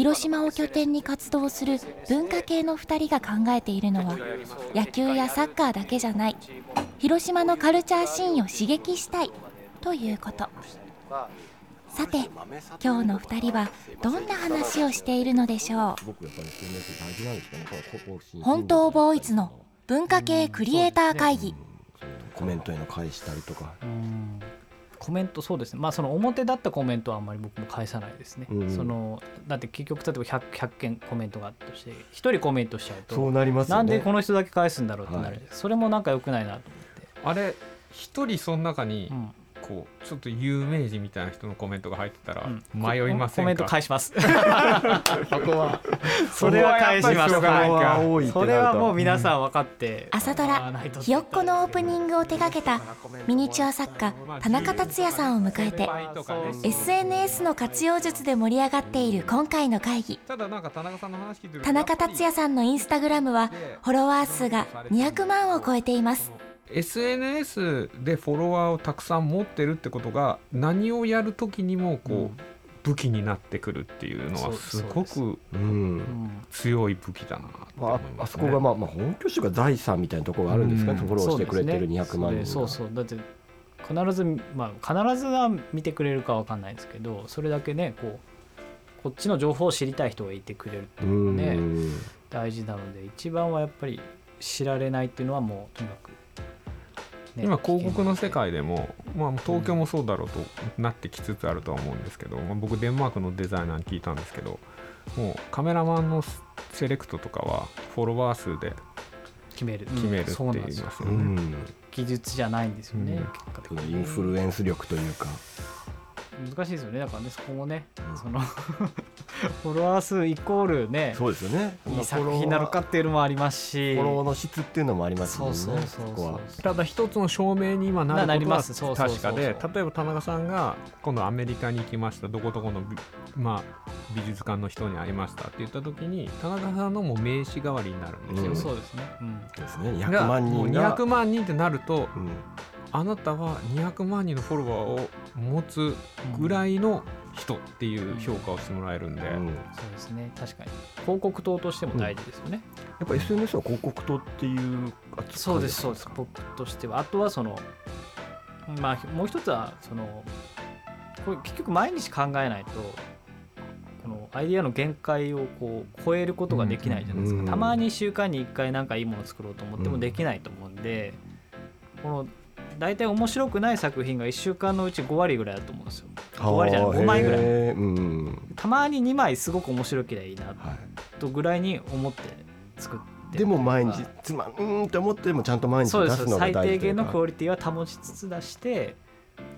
広島を拠点に活動する文化系の2人が考えているのは野球やサッカーだけじゃない。広島のカルチャーシーンを刺激したい。ということ。さて今日の2人はどんな話をしているのでしょう？本当ボーイズの文化系クリエイター会議。コメントへの返したりとかコメントそうですね。まあその表だったコメントはあんまり僕も返さないですね、うん、そのだって結局例えば 100, 100件コメントがあったとして1人コメントしちゃうとそうなります、ね、なんでこの人だけ返すんだろうってなる、はい、それもなんかよくないなと思って。あれ一人その中にこうちょっと有名人みたいな人のコメントが入ってたら迷いませんか、コメント返します。そこは。それは返します。それはもう皆さん分かって、朝ドラ「ひよっこ」のオープニングを手掛けたミニチュア作家田中達也さんを迎えて SNS の活用術で盛り上がっている今回の会議。田中達也さんのインスタグラムはフォロワー数が200万を超えています SNS でフォロワーをたくさん持ってるってことが何をやる時にもこう、うん、武器になってくるっていうのはすごく強い武器だなまあ、あそこが、まあまあ、本拠地が財産みたいなところがあるんですかね、うん、フォローしてくれてる200万人そうそうだって必ず、まあ、必ずは見てくれるかわかんないですけどそれだけねこうこっちの情報を知りたい人がいてくれるっていうのがね大事なので一番はやっぱり知られないっていうのはもうとにかくね、今広告の世界でも、まあ、東京もそうだろうとなってきつつあるとは思うんですけど、まあ、僕デンマークのデザイナーに聞いたんですけどもうカメラマンのセレクトとかはフォロワー数で決める。決めるって言いますよね、うん、技術じゃないんですよね、うん、インフルエンス力というか難しいですよね。だからねそこもね、うん、その フォロワー数イコールねそうですよね。いい作品なのかっていうのもありますし。フォローの質っていうのもありますよねそうそうそうただ一つの証明に今なることは確かで例えば田中さんが今度アメリカに行きました。どこどこの、まあ、美術館の人に会いましたって言った時に田中さんのも名刺代わりになるんですよ、うん、そうですね、うん、ですね。200万人が。200万人ってなると、うんあなたは200万人のフォロワーを持つぐらいの人っていう評価をしてもらえるんで、うん、そうですね。確かに。広告塔としても大事ですよね、やっぱ SNS は広告塔っていうそうですそうです。僕としては。あとはそのまあもう一つはそのこれ結局毎日考えないとこのアイディアの限界をこう超えることができないじゃないですか、うん、たまに1週間に1回なんかいいものを作ろうと思ってもできないと思うんで、この大体面白くない作品が1週間のうち5割ぐらいだと思うんですよ。5割じゃない5枚ぐらい、うん、たまに2枚すごく面白ければいいなとぐらいに思って作ってでも毎日つまうんって思ってもちゃんと毎日出すのが最低限のクオリティは保ちつつ出して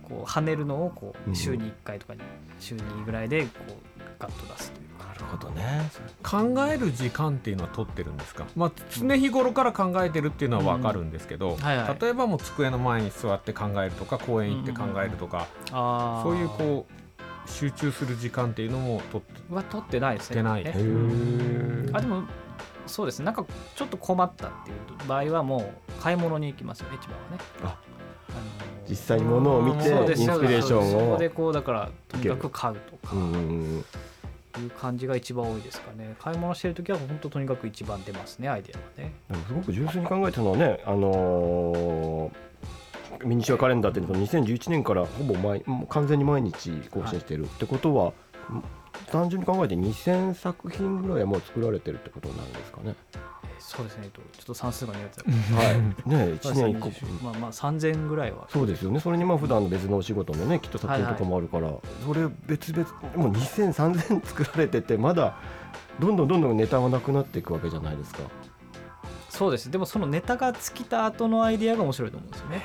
こう跳ねるのをこう週に1回とかに、週2ぐらいでこうガッと出すという。ほどね。考える時間っていうのは取ってるんですか、まあ、常日頃から考えてるっていうのは分かるんですけど、はいはい、例えばもう机の前に座って考えるとか公園行って考えるとか、そういうこう集中する時間っていうのも取っては取ってないですね。ない。あでもそうですね。なんかちょっと困ったっていう場合はもう買い物に行きますよ。ね一番はね。あ。実際に物を見てインスピレーションをそこでこうだからとにかく買うとか。いう感じが一番多いですかね。買い物してる時は本当とにかく一番出ますねアイデアはね。すごく純粋に考えたのはねあのー、ミニチュアカレンダーっていうの2011年からほぼ毎完全に毎日更新してるってことは、はい、単純に考えて2000作品ぐらいはもう作られてるってことなんですかねそうですねちょっと算数が苦手はい。ね1年1個。まあまあ3000ぐらいは。そうですよね。それにまあ普段の別のお仕事のねきっと作品とかもあるから、はいはい、それ別々もう2000、3000作られててまだどんどんどんどんネタはなくなっていくわけじゃないですか。そうです。でもそのネタが尽きた後のアイディアが面白いと思うんですよね。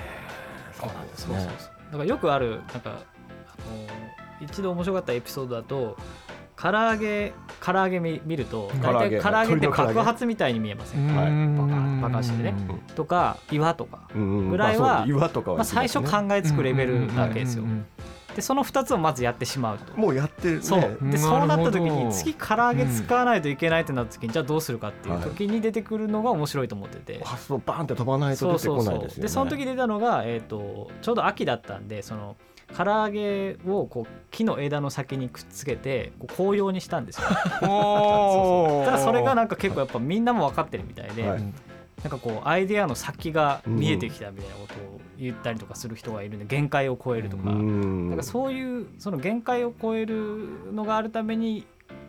そうなんですね。だからよくあるなんかあの一度面白かったエピソードだと唐揚げ唐揚げ見ると大体唐揚げ。って爆発みたいに見えませんか、はい、爆発してね、とか岩とか。ぐらいは,、まあ、最初考えつくレベルなわけですよ。でその2つをまずやってしまうと。もうやってる、ね、そう。でそうなった時に次唐揚げ使わないといけないってなった時に、じゃあどうするかっていう時に出てくるのが面白いと思ってて、発想バーンって飛ばないと出てこないですよね。でその時出たのが、えーと、ちょうど秋だったんでその唐揚げをこう木の枝の先にくっつけてこう紅葉にしたんですよ。ただそれがなんか結構やっぱみんなも分かってるみたいで、はい、なんかこうアイデアの先が見えてきたみたいなことを言ったりとかする人がいるんで限界を超えるとか。なんかそういうその限界を超えるのがあるために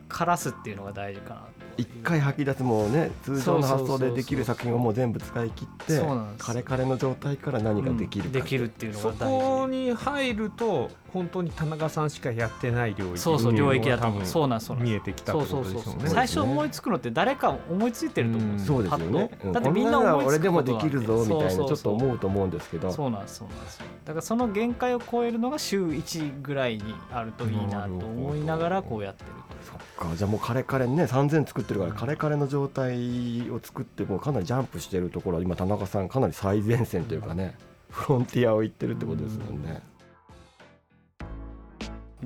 枯らすっていうのが大事かな一回吐き出すもうね通常の発想でできる作品をもう全部使い切ってカレカレの状態から何ができるか、うん、できるっていうのがそこに入ると本当に田中さんしかやってない領域そうそう領域だと思う。そうなんそう見えてきたってことですよね。最初思いつくのって誰か思いついてると思う、ん、そうですよね。だってみんな思いつく俺でもできるぞみたいなちょっと思うと思うんですけど。そうなんです。そう。なんですだからその限界を超えるのが週1ぐらいにあるといいなと思いながらこうやってるそっかじゃあもうカレカレね3000作ってるからカレカレの状態を作ってもうかなりジャンプしてるところは今田中さんかなり最前線というかねフロンティアを行ってるってことですもんね。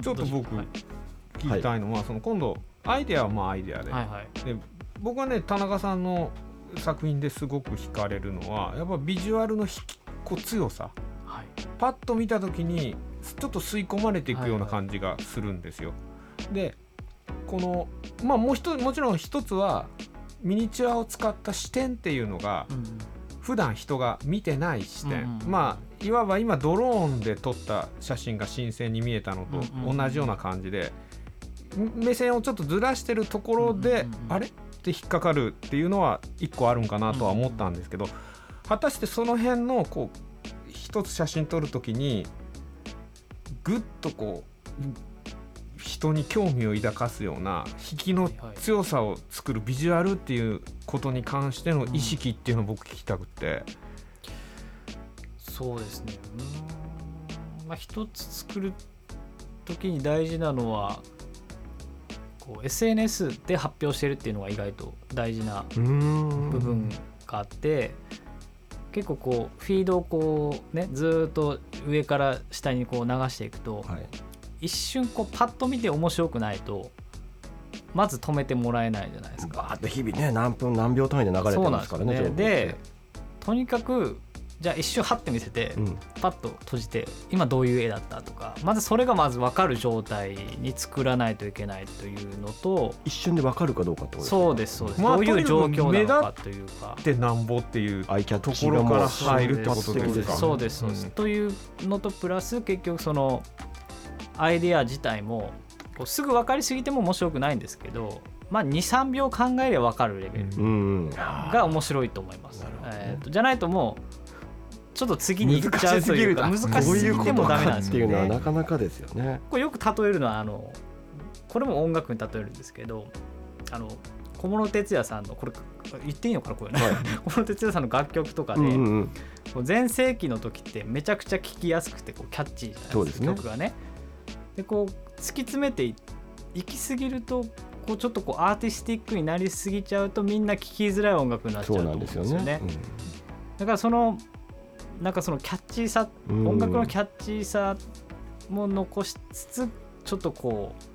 ちょっと僕聞きたいのは、はい、その今度アイデアはまあアイデアで。はいはい、で僕はね田中さんの作品ですごく惹かれるのはやっぱビジュアルの引きこ強さ、はい、パッと見た時にちょっと吸い込まれていくような感じがするんですよ。はいはい、でこのまあもう一もちろん一つはミニチュアを使った視点っていうのが、うん、普段人が見てない視点、うんうん、まあいわば今ドローンで撮った写真が新鮮に見えたのと同じような感じで、目線をちょっとずらしてるところで、あれ？って引っかかるっていうのは一個あるんかなとは思ったんですけど、果たしてその辺のこう一つ写真撮る時にぐっとこう人に興味を抱かすような引きの強さを作るビジュアルっていうことに関しての意識っていうのを僕聞きたくて、うん、そうですね。うん。まあ一つ作る時に大事なのはこう SNS で発表してるっていうのが意外と大事な部分があって結構こうフィードをこうねずっと上から下にこう流していくと、はい一瞬こうパッと見て面白くないとまず止めてもらえないじゃないですか。バーって日々ね何分何秒単位で流れてますからね。で、ね、とにかくじゃあ一瞬はって見せて、うん、パッと閉じて今どういう絵だったとかまずそれがまず分かる状態に作らないといけないというのと一瞬で分かるかどうかってことですかそうですそうです、まあ、どういう状況なのかというか。でなんぼっていうところから入るってことですかそうですそうです、うん、というのとプラス結局そのアイデア自体もこうすぐ分かりすぎても面白くないんですけど、まあ、23秒考えれば分かるレベルが面白いと思います。えーと、じゃないともうちょっと次に行っちゃうというか難しすぎてもダメなんですよ、ね、っていうのはなかなかですよね。これよく例えるのはあのこれも音楽に例えるんですけどあの小室哲哉さんのこれ言っていいのかなこれね、はい、小室哲哉さんの楽曲とかで、うんうん、全盛期の時ってめちゃくちゃ聴きやすくてこうキャッチーじゃないですか、ね、曲がね。でこう突き詰めていきすぎるとこうちょっとこうアーティスティックになりすぎちゃうとみんな聴きづらい音楽になっちゃうと思うんですよね。よね。うん、だからそのなんかそのキャッチーさ、音楽のキャッチーさも残しつつちょっとこう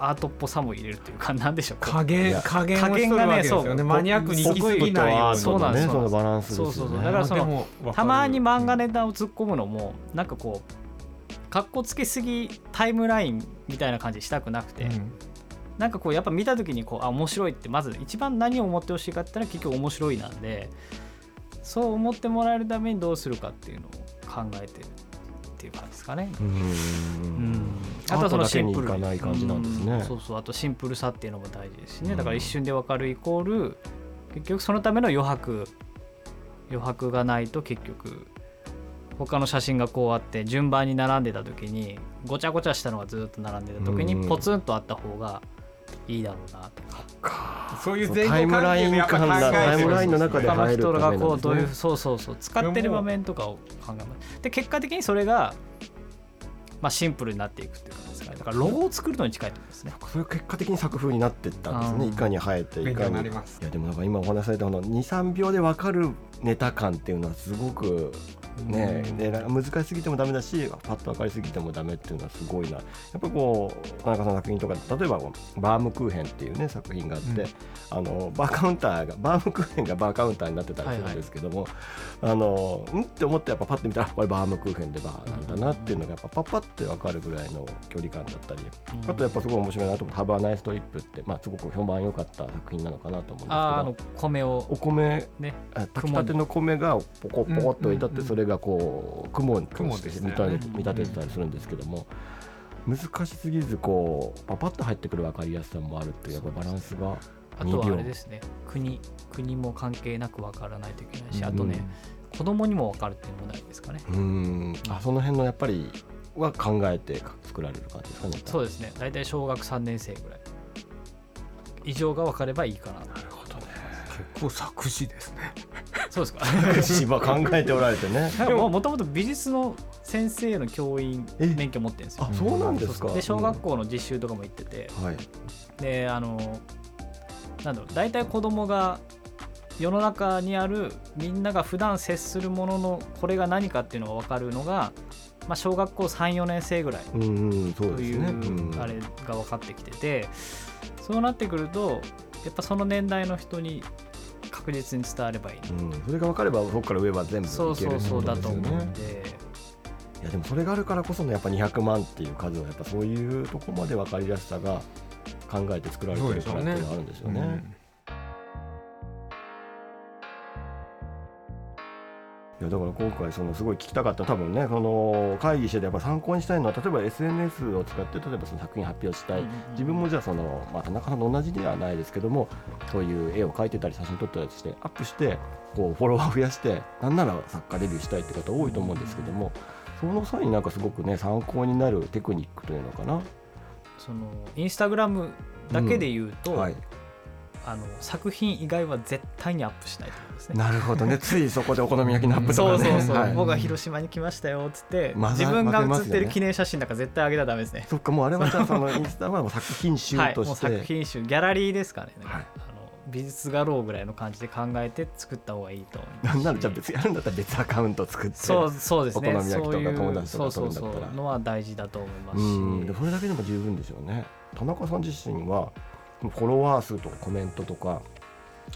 アートっぽさも入れるというか なんでしょう。加減加減加減がねそう。ねマニアックに行き過ぎないそうなんですそのバランスそうそうそう。だからそのたまに漫画ネタを突っ込むのもなんかこうかっこつけすぎタイムラインみたいな感じしたくなくて、うん、なんかこうやっぱ見た時にこうあ面白いってまず一番何を思ってほしいかって言ったら結局面白いなんでそう思ってもらえるためにどうするかっていうのを考えてるっていう感じですかね。うん。あとはそのシンプルない感じなんですね、そうそう。あとシンプルさっていうのも大事ですしね。だから一瞬で分かるイコール結局そのための余白。余白がないと結局他の写真がこうあって順番に並んでた時にごちゃごちゃしたのがずっと並んでた時にポツンとあった方がいいだろうなとか、そういうタイムライン感がタイムラインの中で入る人がこうどういうそうそうそう使ってる場面とかを考えます。で結果的にそれがまあシンプルになっていくっていうかですかだからロゴを作るのに近いってことですね。それ結果的に作風になってったんですね。いかに生えていかに。いやでもなんか今お話しされたの23秒で分かるネタ感っていうのはすごくねで難しすぎてもダメだしパッと分かりすぎてもダメっていうのはすごいな。やっぱりこう田中さんの作品とか例えばバームクーヘンっていうね作品があって、うん、あのバーカウンターがバームクーヘンがバーカウンターになってたりするんですけども、はいはい、あのんって思ってやっぱパッと見たらこれバームクーヘンでバーなんだなっていうのがやっぱパッパって分かるぐらいの距離感だったり、うん、あとやっぱすごい面白いなと思う「ハバーナイストリップ」ってまあすごく評判良かった作品なのかなと思うんですけど。米をお米ね炊きたての米がポコポコっと置いてあってそれがこう雲として見立ててたりするんですけども、難しすぎずこうパパッと入ってくる分かりやすさもあるっていうやっぱバランスがあとはあれですね。国国も関係なく分からないといけないし、あとね子供にも分かるっていうのもないですかね。うん。あその辺のやっぱりは考えて作られる感じですかね。そうですね。大体小学3年生ぐらい。以上が分かればいいかななるほどね結構作詞ですね。そうですか。今考えておられてね。でももともと美術の先生の教員免許持ってるんですよ。あそうなんですか。で小学校の実習とかも行ってて、はい、であのなんだろう大体子供が世の中にあるみんなが普段接するもののこれが何かっていうのが分かるのが、まあ、小学校34年生ぐらいというあれが分かってきててそうなってくるとやっぱその年代の人に確実に伝わればいい、うん、それが分かればそこから上は全部いける、ね、そうそうそうだと思うんで。いやでもそれがあるからこそのやっぱ200万っていう数はやっぱそういうとこまで分かりやすさが考えて作られてるからっていうのがあるんですよね。いやだから今回そのすごい聞きたかった。多分ねその会議しててやっぱ参考にしたいのは例えば SNS を使って例えばその作品発表したい、自分もじゃあその、まあ、田中さんと同じではないですけどもそういう絵を描いてたり写真撮ったりしてアップしてこうフォロワー増やしてなんなら作家デビューしたいって方多いと思うんですけども、その際になんかすごくね参考になるテクニックというのかな。そのインスタグラムだけで言うと、うんはい、あの作品以外は絶対にアップしないと思いますね。なるほどね。ついそこでお好み焼きのアップとか、ね、そうそうそう。はい、僕は広島に来ましたよっつって、自分が写ってる記念写真なんか絶対あげたらダメですね。そっかもうあれはじゃあそのインスタはもう作品集として、はい、作品集ギャラリーですかね。はい、あの美術画廊ぐらいの感じで考えて作った方がいいと思います。なんならじゃあ別やるんだったら別アカウント作って、そうそうですね。お好み焼きとか友達とかそうそうそうのは大事だと思いますし、それだけでも十分ですよね。田中さん自身はフォロワー数とかコメントとか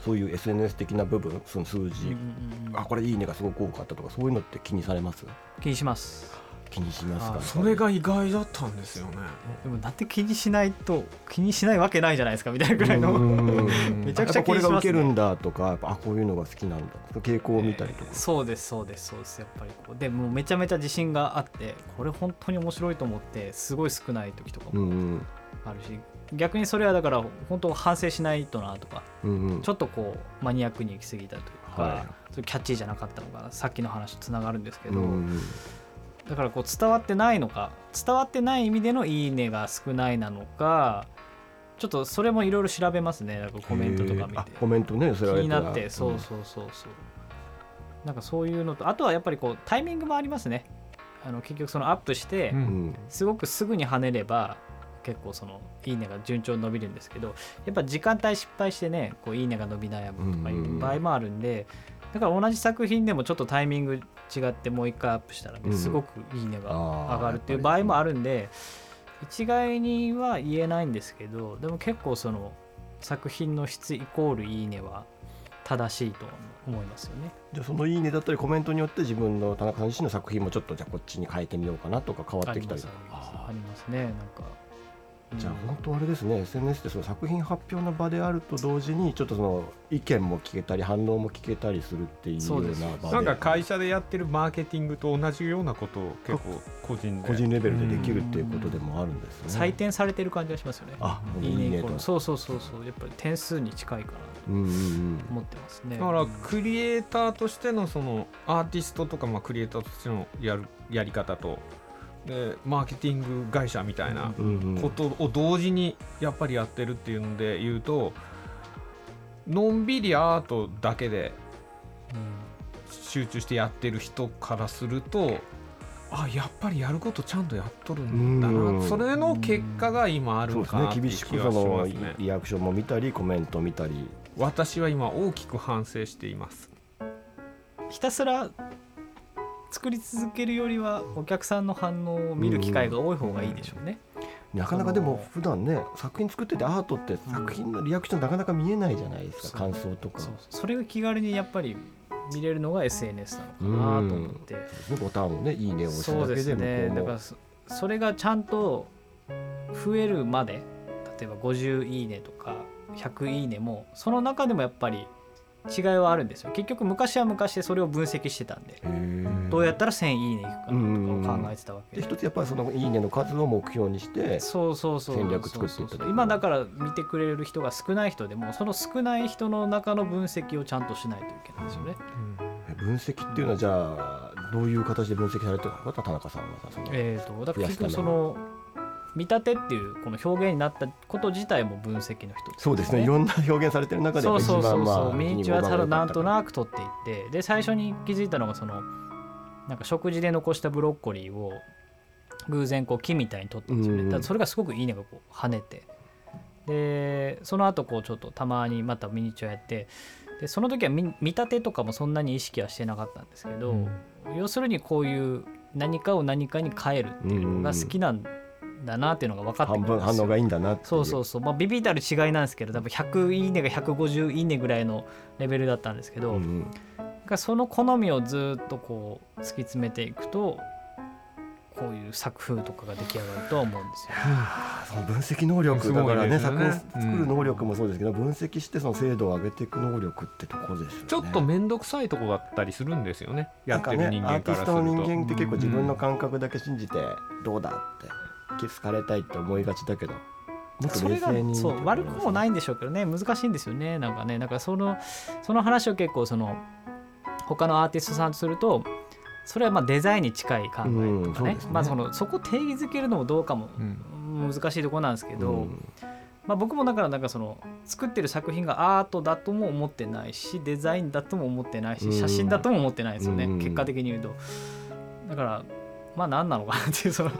そういう SNS 的な部分その数字、うんうんうん、あこれいいねがすごく多かったとかそういうのって気にされます？気にします。気にしますかそれが意外だったんですよね。でもだって気にしないと気にしないわけないじゃないですかみたいなぐらいの。めちゃくちゃ気にします、ね、これが受けるんだとかあこういうのが好きなんだ傾向を見たりとか、えー、そうですそうですそうですやっぱりこう。でもめちゃめちゃ自信があってこれ本当に面白いと思ってすごい少ない時とかもあるし、逆にそれはだから本当反省しないとなとか、うんうん、ちょっとこうマニアックに行き過ぎたというか、はい、それキャッチーじゃなかったのかさっきの話とつながるんですけど、うんうん、だからこう伝わってないのか伝わってない意味での「いいね」が少ないなのかちょっとそれもいろいろ調べますねなんかコメントとか見て。コメントねそれ気になってそうそうそうそう、うん、なんかそういうのとあとはやっぱりこうタイミングもありますね。あの結局そのアップして、すごくすぐに跳ねれば結構そのいいねが順調に伸びるんですけどやっぱ時間帯失敗してねこういいねが伸び悩むとかいう場合もあるんで、だから同じ作品でもちょっとタイミング違ってもう一回アップしたらね、すごくいいねが上がるっていう場合もあるんで一概には言えないんですけどでも結構その作品の質イコールいいねは正しいと思いますよね。じゃあそのいいねだったりコメントによって自分の田中さん自身の作品もちょっとじゃあこっちに変えてみようかなとか変わってきたりありますね。なんかじゃあ本当あれですね SNS ってその作品発表の場であると同時にちょっとその意見も聞けたり反応も聞けたりするっていうような場で。なんか会社でやってるマーケティングと同じようなことを結構個人個人レベルでできるっていうことでもあるんですね。採点されてる感じがしますよね。あいいねと。そうそうそうそう。やっぱり点数に近いかなと思ってますね、だからクリエイターとしてのそのアーティストとかまあクリエイターとしてのやるやり方とでマーケティング会社みたいなことを同時にやっぱりやってるっていうので言うとのんびりアートだけで集中してやってる人からするとあやっぱりやることちゃんとやっとるんだな。それの結果が今あるかなって厳しくそのリアクションも見たりコメント見たり。私は今大きく反省しています。ひたすら作り続けるよりはお客さんの反応を見る機会が多い方がいいでしょうね、なかなかでも普段ね作品作っててアートって作品のリアクションなかなか見えないじゃないですか、感想とか。それが気軽にやっぱり見れるのが SNS なのかなと思って、ボタンをねいいねを押すだけでね。だからそれがちゃんと増えるまで例えば50いいねとか100いいねもその中でもやっぱり違いはあるんですよ。結局昔は昔でそれを分析してたんで。どうやったら1000いいねいくかとかを考えてたわけ。で一つやっぱりそのいいねの数を目標にしてそうそうそう。戦略作っていった今だから見てくれる人が少ない人でもその少ない人の中の分析をちゃんとしないといけないですよね、うん、分析っていうのはじゃあどういう形で分析されてるのか田中さんはそのえっ、ー、とだから結局その見立てっていうこの表現になったこと自体も分析の一つ、ね、そうですね。いろんな表現されてる中でそうそうそうそう、ミニチュアただなんとなく取っていって。で最初に気づいたのがそのなんか食事で残したブロッコリーを偶然こう木みたいに取ったんで。すよね、だそれがすごくいいねがこう跳ねて。でその後こうちょっとたまにまたミニチュアやって。でその時は見立てとかもそんなに意識はしてなかったんですけど、うん、要するにこういう何かを何かに変えるっていうのが好きなんだなっていうのが分かって半分反応がいいんだなそうそうそうまあビビたる違いなんですけど多分100いいねが150いいねぐらいのレベルだったんですけど、うんうん、その好みをずっとこう突き詰めていくとこういう作風とかが出来上がると思うんですよ。その分析能力だからね、ね、作品作る能力もそうですけど、うん、分析してその精度を上げていく能力ってところですよね。ちょっと面倒くさいとこだったりするんですよね。やってる人間からすると。ね、アーティストの人間って結構自分の感覚だけ信じてどうだって好かれたいって思いがちだけどそれがそう悪くもないんでしょうけどね難しいんですよねなんかね。だからそのその話を結構その他のアーティストさんとするとそれはまあデザインに近い考えとかね,、まあ、そのそこ定義づけるのもどうかも難しいところなんですけど、まあ、僕もだからなんかその作ってる作品がアートだとも思ってないしデザインだとも思ってないし写真だとも思ってないですよね、結果的に言うと。だからまあ何なのかなっていうその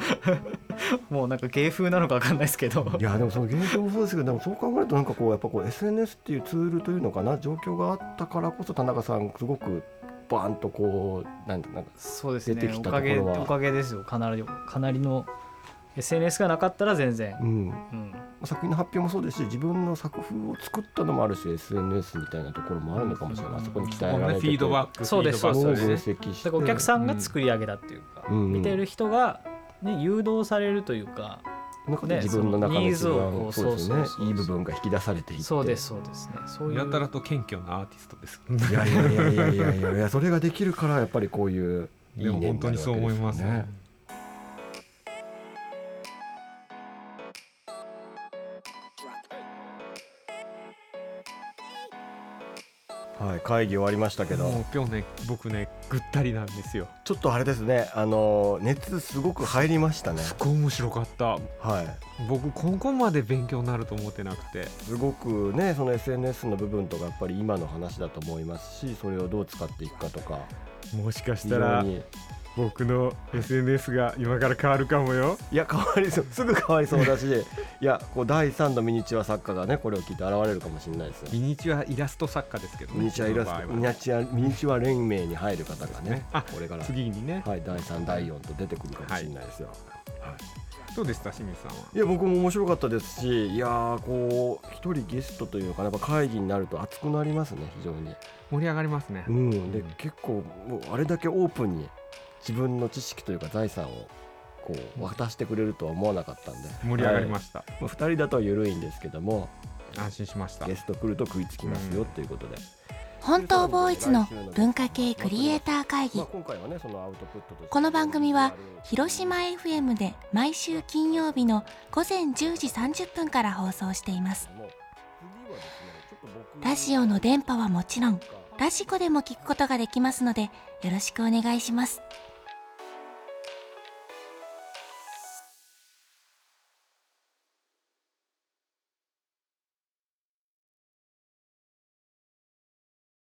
もうなんか芸風なのか分かんないですけど。いやでもその芸風もそうですけどでもそう考えるとなんかこうやっぱこう SNS っていうツールというのかな状況があったからこそ田中さんすごくバーンとこうなんなんかそうですね。おかげおかげですよ。かなりかなりの SNS がなかったら全然、うん、うん、作品の発表もそうですし自分の作風を作ったのもあるし SNS みたいなところもあるのかもしれない、うん、そこに鍛えられてフィードバックそうですそうです。分析してお客さんが作り上げたっていうか、うん、見てる人が、ね、誘導されるというかなんね、自分の中の一番そうですねいい部分が引き出されていて。そうですそうです。ねそういうやたらと謙虚なアーティストです。いやいやいやいやいやいやいやそれができるからやっぱりこういういいね本当にそう思います。ねはい、会議終わりましたけど。もう今日ね僕ねぐったりなんですよ。ちょっとあれですねあの熱すごく入りましたね。すごい面白かった。はい。僕ここまで勉強になると思ってなくて。すごくねその SNS の部分とかやっぱり今の話だと思いますしそれをどう使っていくかとか。もしかしたら僕の SNS が今から変わるかもよ。いや変わりそう。すぐ変わりそうだし いやこう第3のミニチュア作家がねこれを聞いて現れるかもしれないですよ。ミニチュアイラスト作家ですけど、ね、ミニチュアイラスト、ミニチュアミニチュア連盟に入る方がね、ね、あこれから。次にね、はい、第3第4と出てくるかもしれないですよ、はい、はい。どうでした清水さんは？いや僕も面白かったですしいやこう一人ゲストというかやっぱ会議になると熱くなりますね非常に。盛り上がりますね。うん。で結構もうあれだけオープンに自分の知識というか財産をこう渡してくれるとは思わなかったんで。盛り上がりました、はい、2人だと緩いんですけども安心しました。ゲスト来ると食いつきますよということで。本当ボーイズの文化系クリエイター会議。この番組は広島 FM で毎週金曜日の午前10時30分から放送しています。ラジオの電波はもちろんラジコでも聞くことができますのでよろしくお願いします。